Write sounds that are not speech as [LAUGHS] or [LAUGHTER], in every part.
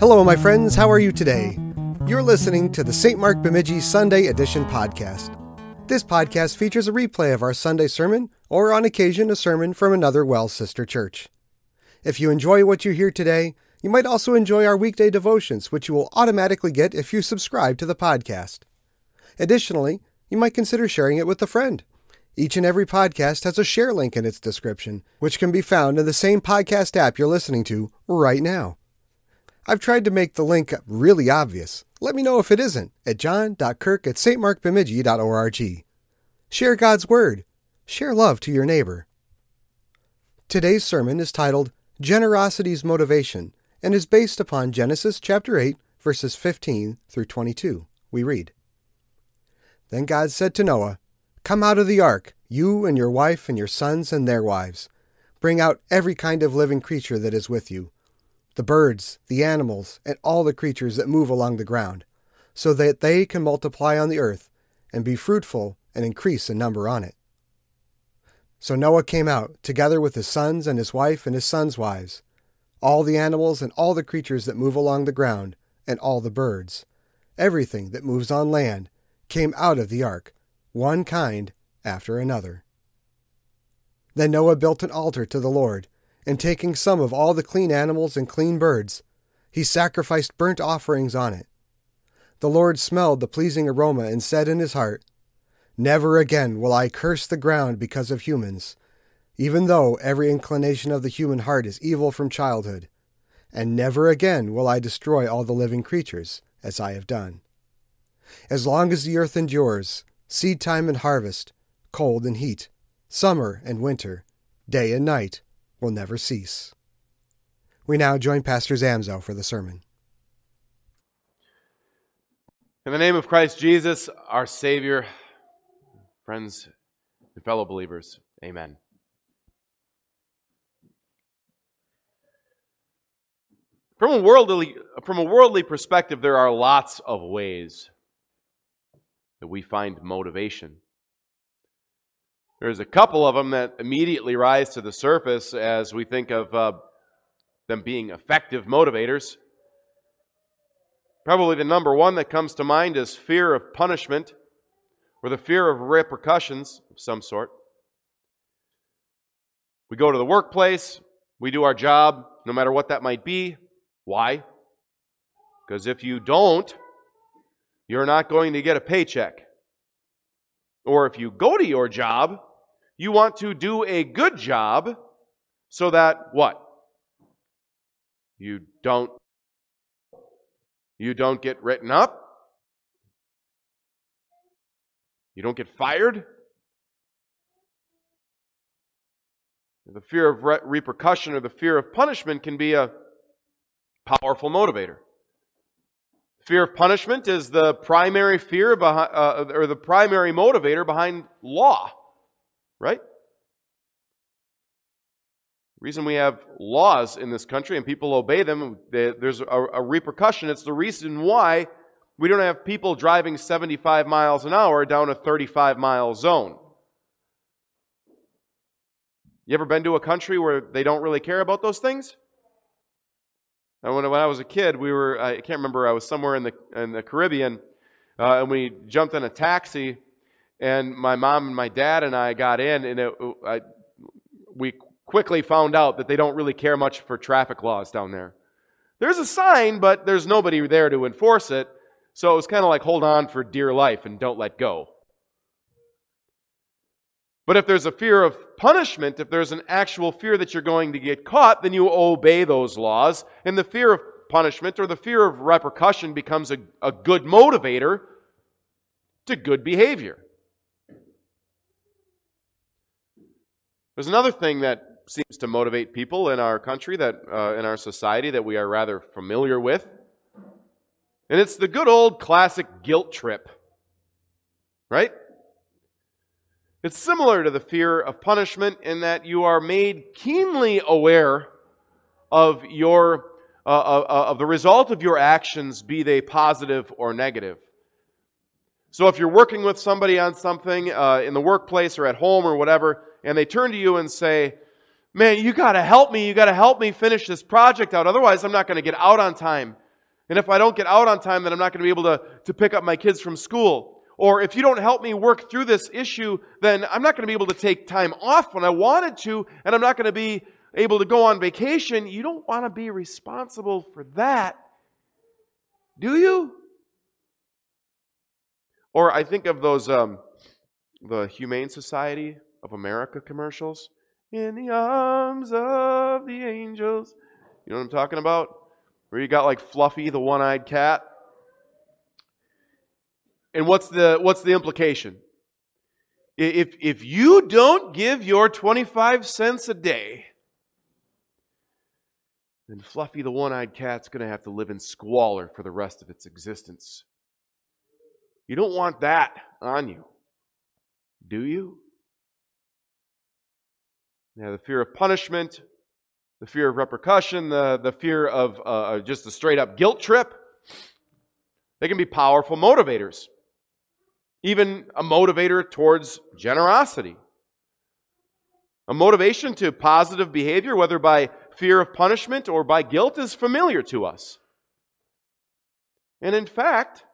Hello, my friends. How are you today? You're listening to the St. Mark Bemidji Sunday Edition podcast. This podcast features a replay of our Sunday sermon, or on occasion, a sermon from another WELS sister church. If you enjoy what you hear today, you might also enjoy our weekday devotions, which you will automatically get if you subscribe to the podcast. Additionally, you might consider sharing it with a friend. Each and every podcast has a share link in its description, which can be found in the same podcast app you're listening to right now. I've tried to make the link really obvious. Let me know if it isn't at john.kirk at stmarkbemidji.org. Share God's Word. Share love to your neighbor. Today's sermon is titled Generosity's Motivation and is based upon Genesis chapter 8, verses 15 through 22. We read Then God said to Noah, Come out of the ark, you and your wife and your sons and their wives. Bring out every kind of living creature that is with you the birds, the animals, and all the creatures that move along the ground, so that they can multiply on the earth and be fruitful and increase in number on it. So Noah came out, together with his sons and his wife and his sons' wives, all the animals and all the creatures that move along the ground, and all the birds. Everything that moves on land came out of the ark, one kind after another. Then Noah built an altar to the Lord and taking some of all the clean animals and clean birds, he sacrificed burnt offerings on it. The Lord smelled the pleasing aroma and said in his heart, Never again will I curse the ground because of humans, even though every inclination of the human heart is evil from childhood. And never again will I destroy all the living creatures, as I have done. As long as the earth endures, seed time and harvest, cold and heat, summer and winter, day and night, will never cease. We now join Pastor Zamzo for the sermon. In the name of Christ Jesus, our Savior, friends and fellow believers, amen. From a worldly, from a worldly perspective, there are lots of ways that we find motivation. There's a couple of them that immediately rise to the surface as we think of uh, them being effective motivators. Probably the number one that comes to mind is fear of punishment or the fear of repercussions of some sort. We go to the workplace, we do our job, no matter what that might be. Why? Because if you don't, you're not going to get a paycheck. Or if you go to your job, you want to do a good job so that what? You don't you don't get written up. You don't get fired. The fear of re- repercussion or the fear of punishment can be a powerful motivator. Fear of punishment is the primary fear behind, uh, or the primary motivator behind law right? The reason we have laws in this country and people obey them, there's a, a repercussion. It's the reason why we don't have people driving 75 miles an hour down a 35 mile zone. You ever been to a country where they don't really care about those things? And when, when I was a kid, we were, I can't remember, I was somewhere in the, in the Caribbean, uh, and we jumped in a taxi, and my mom and my dad and I got in, and it, I, we quickly found out that they don't really care much for traffic laws down there. There's a sign, but there's nobody there to enforce it. So it was kind of like hold on for dear life and don't let go. But if there's a fear of punishment, if there's an actual fear that you're going to get caught, then you obey those laws. And the fear of punishment or the fear of repercussion becomes a, a good motivator to good behavior. There's another thing that seems to motivate people in our country, that uh, in our society, that we are rather familiar with, and it's the good old classic guilt trip, right? It's similar to the fear of punishment in that you are made keenly aware of your uh, of the result of your actions, be they positive or negative. So if you're working with somebody on something uh, in the workplace or at home or whatever, and they turn to you and say, Man, you got to help me. You got to help me finish this project out. Otherwise, I'm not going to get out on time. And if I don't get out on time, then I'm not going to be able to, to pick up my kids from school. Or if you don't help me work through this issue, then I'm not going to be able to take time off when I wanted to, and I'm not going to be able to go on vacation. You don't want to be responsible for that, do you? Or I think of those, um, the Humane Society of America commercials in the arms of the angels. You know what I'm talking about? Where you got like Fluffy, the one eyed cat. And what's the, what's the implication? If, if you don't give your 25 cents a day, then Fluffy, the one eyed cat's going to have to live in squalor for the rest of its existence. You don't want that on you, do you? Yeah, the fear of punishment, the fear of repercussion, the, the fear of uh, just a straight up guilt trip. They can be powerful motivators, even a motivator towards generosity. A motivation to positive behavior, whether by fear of punishment or by guilt, is familiar to us. And in fact,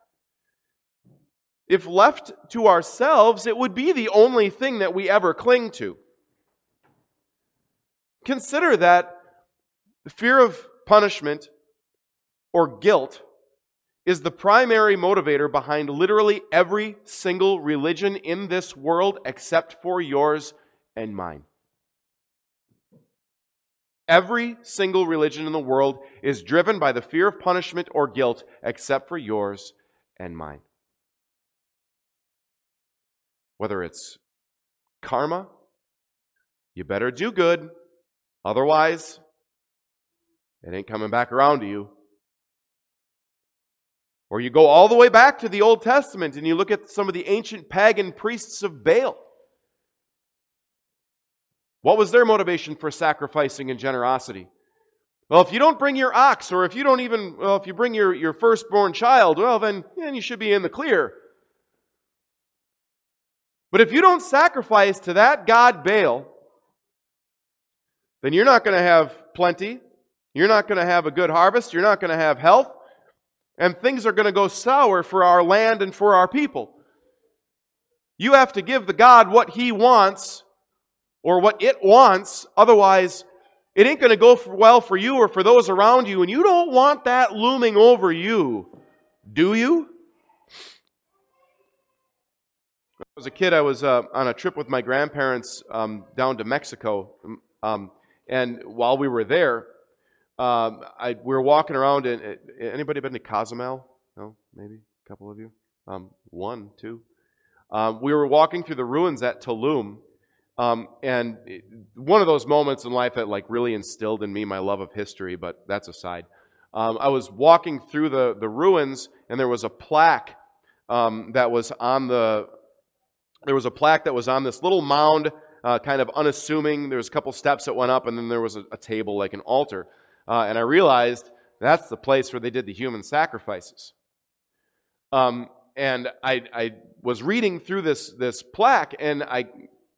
if left to ourselves, it would be the only thing that we ever cling to. Consider that fear of punishment or guilt is the primary motivator behind literally every single religion in this world except for yours and mine. Every single religion in the world is driven by the fear of punishment or guilt except for yours and mine. Whether it's karma, you better do good Otherwise, it ain't coming back around to you. Or you go all the way back to the Old Testament and you look at some of the ancient pagan priests of Baal. What was their motivation for sacrificing and generosity? Well, if you don't bring your ox, or if you don't even, well, if you bring your, your firstborn child, well, then, then you should be in the clear. But if you don't sacrifice to that god Baal, then you're not going to have plenty. You're not going to have a good harvest. You're not going to have health. And things are going to go sour for our land and for our people. You have to give the God what He wants or what it wants. Otherwise, it ain't going to go well for you or for those around you. And you don't want that looming over you, do you? When I was a kid, I was uh, on a trip with my grandparents um, down to Mexico. Um, and while we were there, um, I, we were walking around, and anybody been to Cozumel? No, maybe a couple of you. Um, one, two. Um, we were walking through the ruins at Tulum, um, and it, one of those moments in life that like really instilled in me my love of history. But that's aside. Um, I was walking through the the ruins, and there was a plaque um, that was on the. There was a plaque that was on this little mound uh, kind of unassuming. There was a couple steps that went up, and then there was a, a table like an altar. Uh, and I realized that's the place where they did the human sacrifices. Um, and I, I was reading through this, this plaque, and I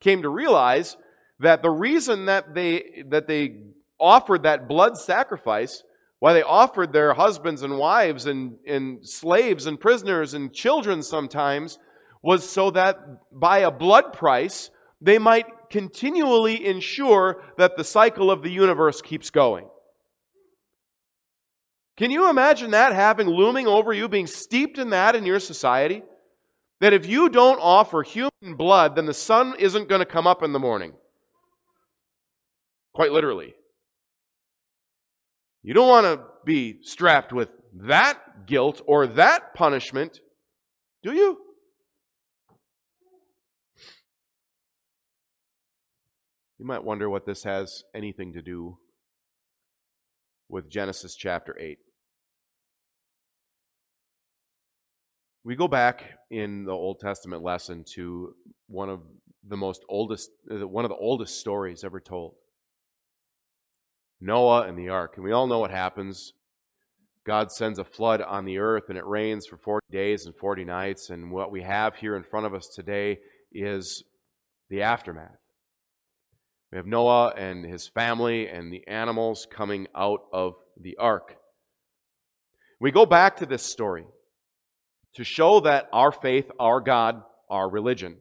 came to realize that the reason that they, that they offered that blood sacrifice, why they offered their husbands and wives and, and slaves and prisoners and children sometimes, was so that by a blood price, they might continually ensure that the cycle of the universe keeps going. Can you imagine that having looming over you, being steeped in that in your society? That if you don't offer human blood, then the sun isn't going to come up in the morning. Quite literally. You don't want to be strapped with that guilt or that punishment, do you? You might wonder what this has anything to do with Genesis chapter 8. We go back in the Old Testament lesson to one of the most oldest, uh, one of the oldest stories ever told. Noah and the ark. And we all know what happens. God sends a flood on the earth and it rains for 40 days and 40 nights. And what we have here in front of us today is the aftermath. We have Noah and his family and the animals coming out of the ark. We go back to this story to show that our faith, our God, our religion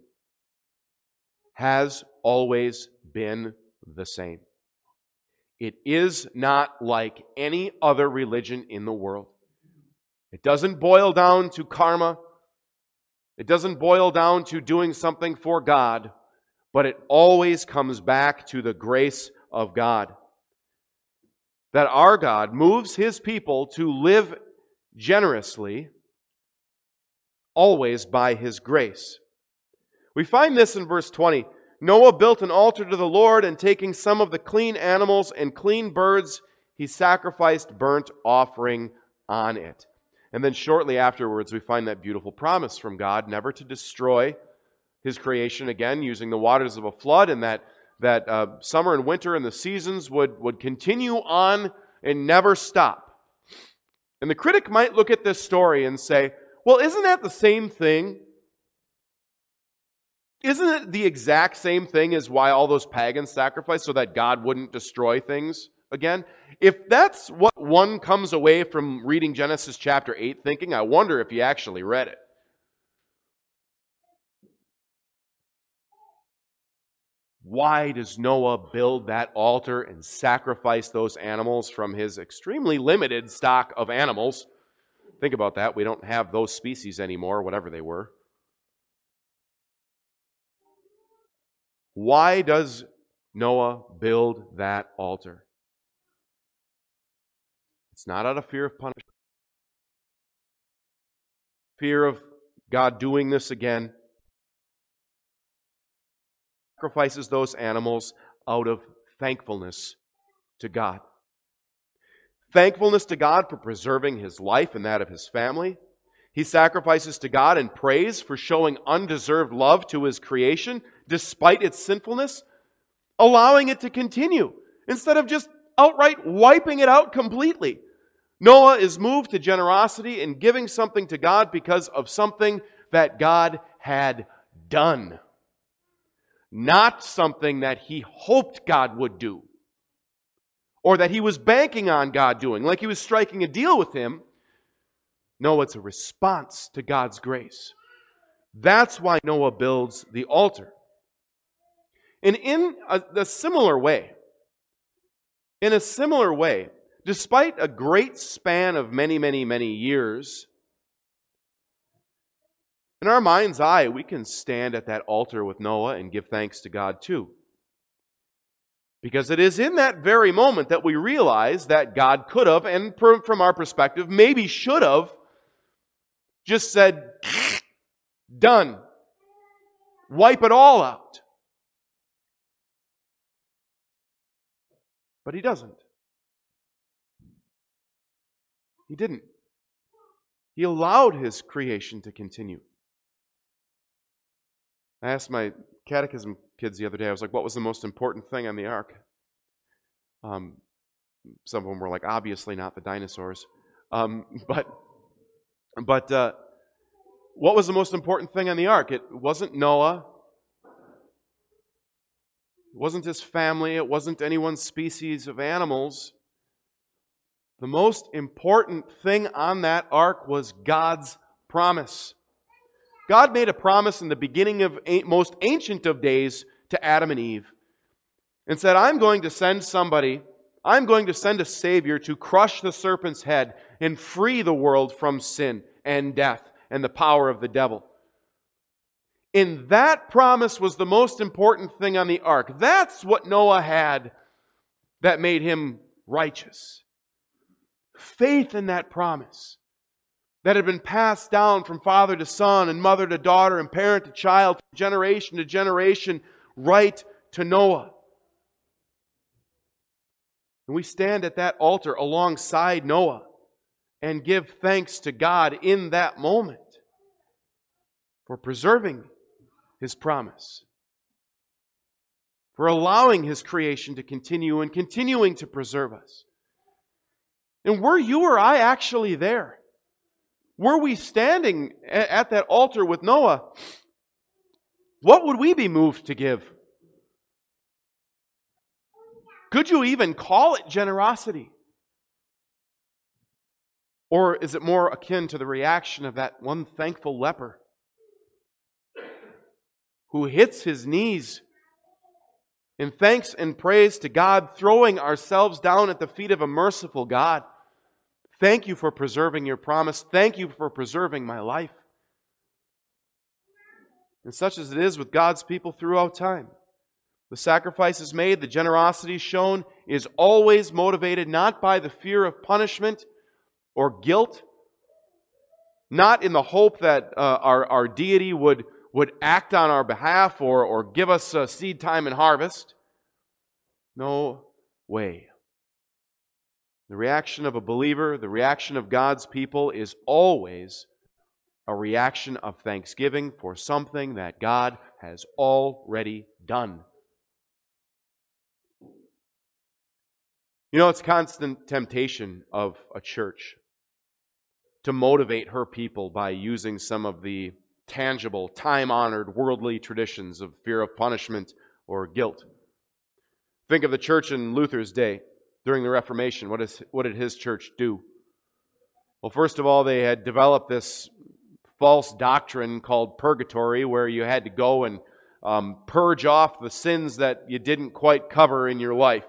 has always been the same. It is not like any other religion in the world. It doesn't boil down to karma. It doesn't boil down to doing something for God, but it always comes back to the grace of God. That our God moves his people to live generously, always by his grace. We find this in verse 20. Noah built an altar to the Lord, and taking some of the clean animals and clean birds, he sacrificed burnt offering on it. And then shortly afterwards, we find that beautiful promise from God never to destroy his creation again using the waters of a flood, and that, that uh, summer and winter and the seasons would, would continue on and never stop. And the critic might look at this story and say, well, isn't that the same thing isn't it the exact same thing as why all those pagans sacrificed so that God wouldn't destroy things again? If that's what one comes away from reading Genesis chapter 8 thinking, I wonder if he actually read it. Why does Noah build that altar and sacrifice those animals from his extremely limited stock of animals? Think about that. We don't have those species anymore, whatever they were. Why does Noah build that altar? It's not out of fear of punishment, fear of God doing this again. Sacrifices those animals out of thankfulness to God. Thankfulness to God for preserving his life and that of his family he sacrifices to God in praise for showing undeserved love to his creation despite its sinfulness, allowing it to continue instead of just outright wiping it out completely. Noah is moved to generosity in giving something to God because of something that God had done, not something that he hoped God would do or that he was banking on God doing, like he was striking a deal with him. No, it's a response to God's grace. That's why Noah builds the altar. And in a, a, similar way, in a similar way, despite a great span of many, many, many years, in our mind's eye, we can stand at that altar with Noah and give thanks to God too. Because it is in that very moment that we realize that God could have, and from our perspective, maybe should have, just said, done. Wipe it all out. But he doesn't. He didn't. He allowed his creation to continue. I asked my catechism kids the other day, I was like, what was the most important thing on the ark? Um, some of them were like, obviously not the dinosaurs. Um, [LAUGHS] but but uh, what was the most important thing on the ark? It wasn't Noah. It wasn't his family. It wasn't anyone's species of animals. The most important thing on that ark was God's promise. God made a promise in the beginning of most ancient of days to Adam and Eve and said, I'm going to send somebody, I'm going to send a Savior to crush the serpent's head and free the world from sin and death and the power of the devil. And that promise was the most important thing on the ark. That's what Noah had that made him righteous. Faith in that promise that had been passed down from father to son and mother to daughter and parent to child, generation to generation, right to Noah. And we stand at that altar alongside Noah and give thanks to God in that moment for preserving His promise, for allowing His creation to continue and continuing to preserve us. And were you or I actually there? Were we standing at that altar with Noah? What would we be moved to give? Could you even call it generosity? Or is it more akin to the reaction of that one thankful leper who hits his knees in thanks and praise to God, throwing ourselves down at the feet of a merciful God? Thank you for preserving your promise. Thank you for preserving my life. And such as it is with God's people throughout time. The sacrifices made, the generosity shown is always motivated not by the fear of punishment or guilt, not in the hope that uh, our, our deity would, would act on our behalf or, or give us a seed time and harvest. No way. The reaction of a believer, the reaction of God's people is always a reaction of thanksgiving for something that God has already done. You know, it's constant temptation of a church to motivate her people by using some of the tangible, time honored, worldly traditions of fear of punishment or guilt. Think of the church in Luther's day during the Reformation. What, is, what did his church do? Well, first of all, they had developed this false doctrine called purgatory, where you had to go and um, purge off the sins that you didn't quite cover in your life.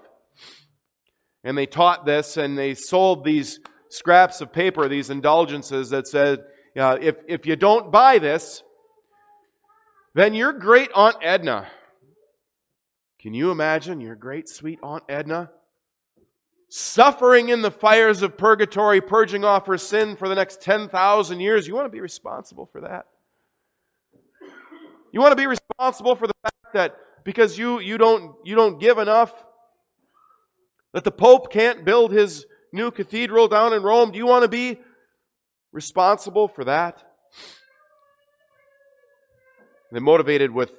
And they taught this, and they sold these scraps of paper, these indulgences that said, uh, if, if you don't buy this, then your great Aunt Edna, can you imagine your great sweet Aunt Edna suffering in the fires of purgatory, purging off her sin for the next 10,000 years. You want to be responsible for that. You want to be responsible for the fact that because you, you, don't, you don't give enough, that the Pope can't build his new cathedral down in Rome. Do you want to be responsible for that? They're motivated with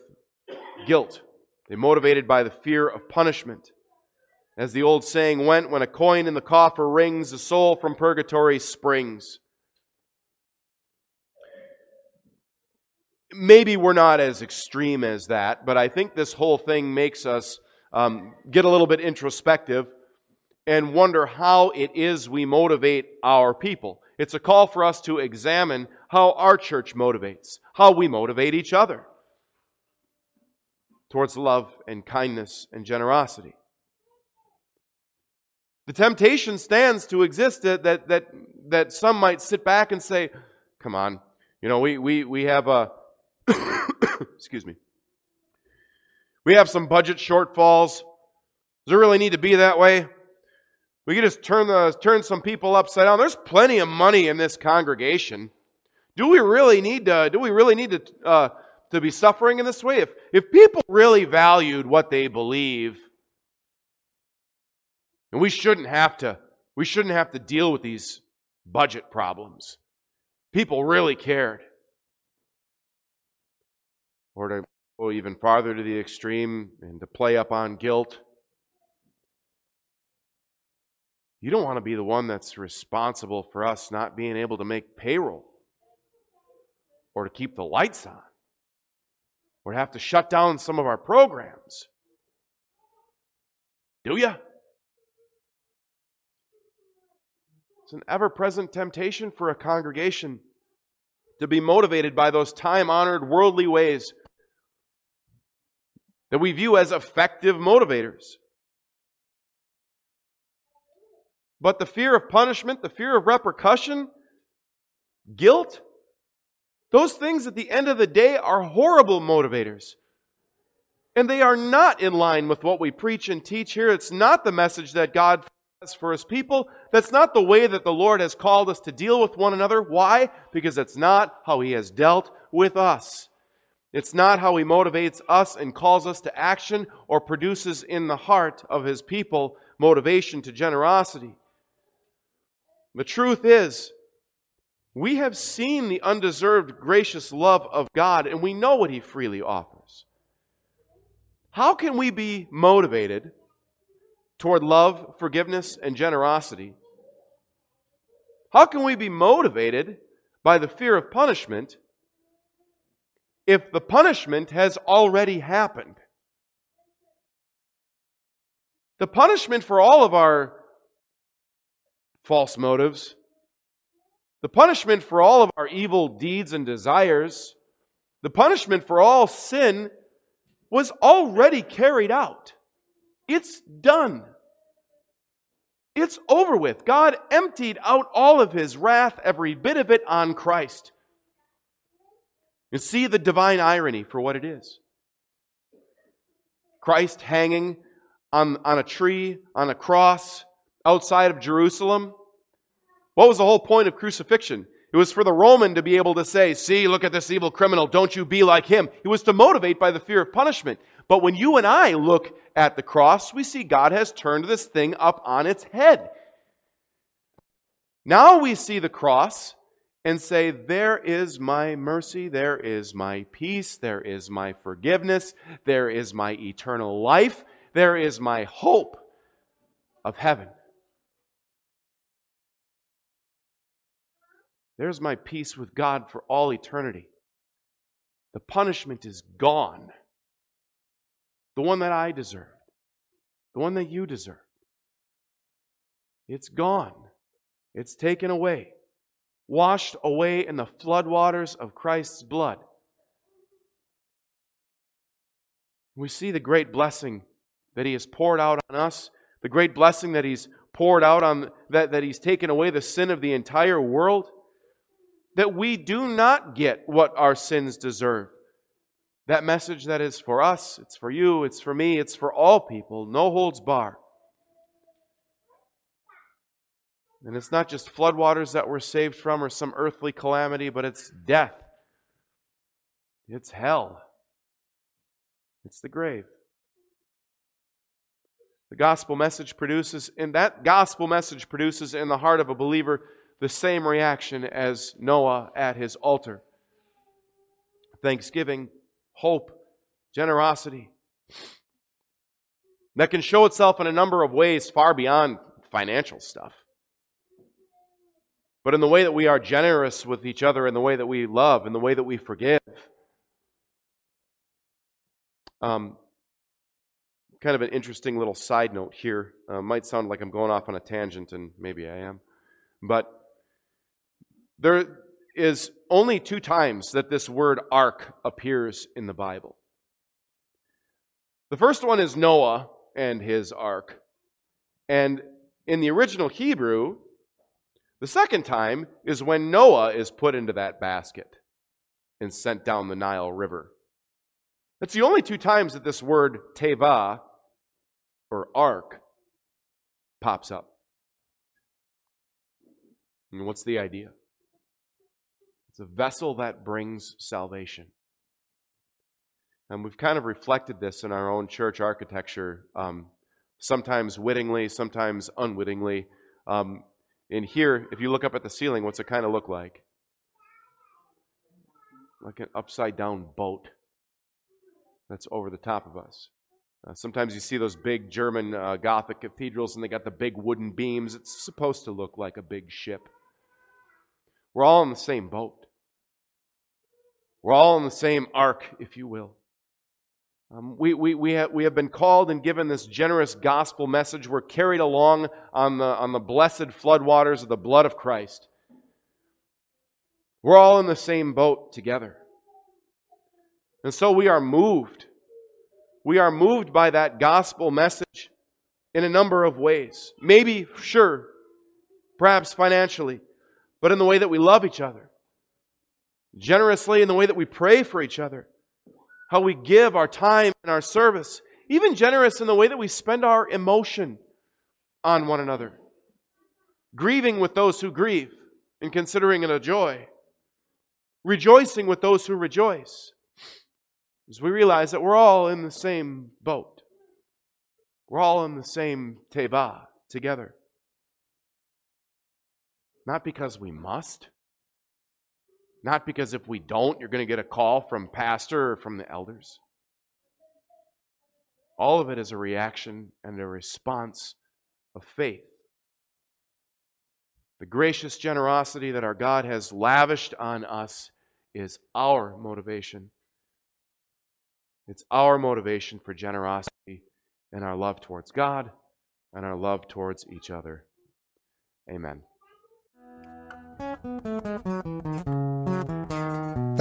guilt. They're motivated by the fear of punishment. As the old saying went, when a coin in the coffer rings, a soul from purgatory springs. Maybe we're not as extreme as that, but I think this whole thing makes us um, get a little bit introspective and wonder how it is we motivate our people. It's a call for us to examine how our church motivates, how we motivate each other towards love and kindness and generosity. The temptation stands to exist that, that, that, that some might sit back and say, come on, you know, we, we, we have a, [COUGHS] excuse me, we have some budget shortfalls. Does it really need to be that way? We can just turn, the, turn some people upside down. There's plenty of money in this congregation. Do we really need to, do we really need to, uh, to be suffering in this way? If, if people really valued what they believe, and we shouldn't have to, we shouldn't have to deal with these budget problems. People really cared. Or to go even farther to the extreme and to play up on guilt. You don't want to be the one that's responsible for us not being able to make payroll or to keep the lights on or to have to shut down some of our programs. Do you? It's an ever present temptation for a congregation to be motivated by those time honored worldly ways that we view as effective motivators. But the fear of punishment, the fear of repercussion, guilt, those things at the end of the day are horrible motivators. And they are not in line with what we preach and teach here. It's not the message that God for his people. That's not the way that the Lord has called us to deal with one another. Why? Because it's not how he has dealt with us. It's not how he motivates us and calls us to action or produces in the heart of his people motivation to generosity. The truth is, we have seen the undeserved gracious love of God and we know what he freely offers. How can we be motivated toward love, forgiveness, and generosity How can we be motivated by the fear of punishment if the punishment has already happened? The punishment for all of our false motives, the punishment for all of our evil deeds and desires, the punishment for all sin was already carried out. It's done. It's over with. God emptied out all of his wrath, every bit of it, on Christ. You see the divine irony for what it is. Christ hanging on, on a tree, on a cross, outside of Jerusalem. What was the whole point of crucifixion? It was for the Roman to be able to say, See, look at this evil criminal, don't you be like him. It was to motivate by the fear of punishment. But when you and I look at the cross, we see God has turned this thing up on its head. Now we see the cross and say, There is my mercy, there is my peace, there is my forgiveness, there is my eternal life, there is my hope of heaven. There's my peace with God for all eternity. The punishment is gone the one that I deserved, the one that you deserve. It's gone. It's taken away, washed away in the floodwaters of Christ's blood. We see the great blessing that He has poured out on us, the great blessing that He's poured out on that, that He's taken away the sin of the entire world, that we do not get what our sins deserve. That message that is for us, it's for you, it's for me, it's for all people, no holds bar. And it's not just floodwaters that we're saved from or some earthly calamity, but it's death. It's hell. It's the grave. The gospel message produces, and that gospel message produces in the heart of a believer the same reaction as Noah at his altar thanksgiving, hope, generosity that can show itself in a number of ways far beyond financial stuff. But in the way that we are generous with each other, in the way that we love, in the way that we forgive. Um, kind of an interesting little side note here. Uh, might sound like I'm going off on a tangent, and maybe I am. But there, is only two times that this word ark appears in the Bible. The first one is Noah and his ark. And in the original Hebrew, the second time is when Noah is put into that basket and sent down the Nile River. That's the only two times that this word teva or ark pops up. And what's the idea? It's a vessel that brings salvation. And we've kind of reflected this in our own church architecture, um, sometimes wittingly, sometimes unwittingly. Um, in here, if you look up at the ceiling, what's it kind of look like? Like an upside down boat that's over the top of us. Uh, sometimes you see those big German uh, Gothic cathedrals and they got the big wooden beams. It's supposed to look like a big ship. We're all in the same boat. We're all in the same ark, if you will. Um, we, we, we, have, we have been called and given this generous gospel message. We're carried along on the, on the blessed floodwaters of the blood of Christ. We're all in the same boat together. And so we are moved. We are moved by that gospel message in a number of ways. Maybe, sure, perhaps financially, but in the way that we love each other, generously in the way that we pray for each other, how we give our time and our service, even generous in the way that we spend our emotion on one another, grieving with those who grieve and considering it a joy, rejoicing with those who rejoice, as we realize that we're all in the same boat. We're all in the same teva together. Not because we must, not because if we don't, you're going to get a call from pastor or from the elders. All of it is a reaction and a response of faith. The gracious generosity that our God has lavished on us is our motivation. It's our motivation for generosity and our love towards God and our love towards each other. Amen.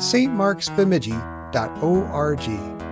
www.stmarksbemidji.org.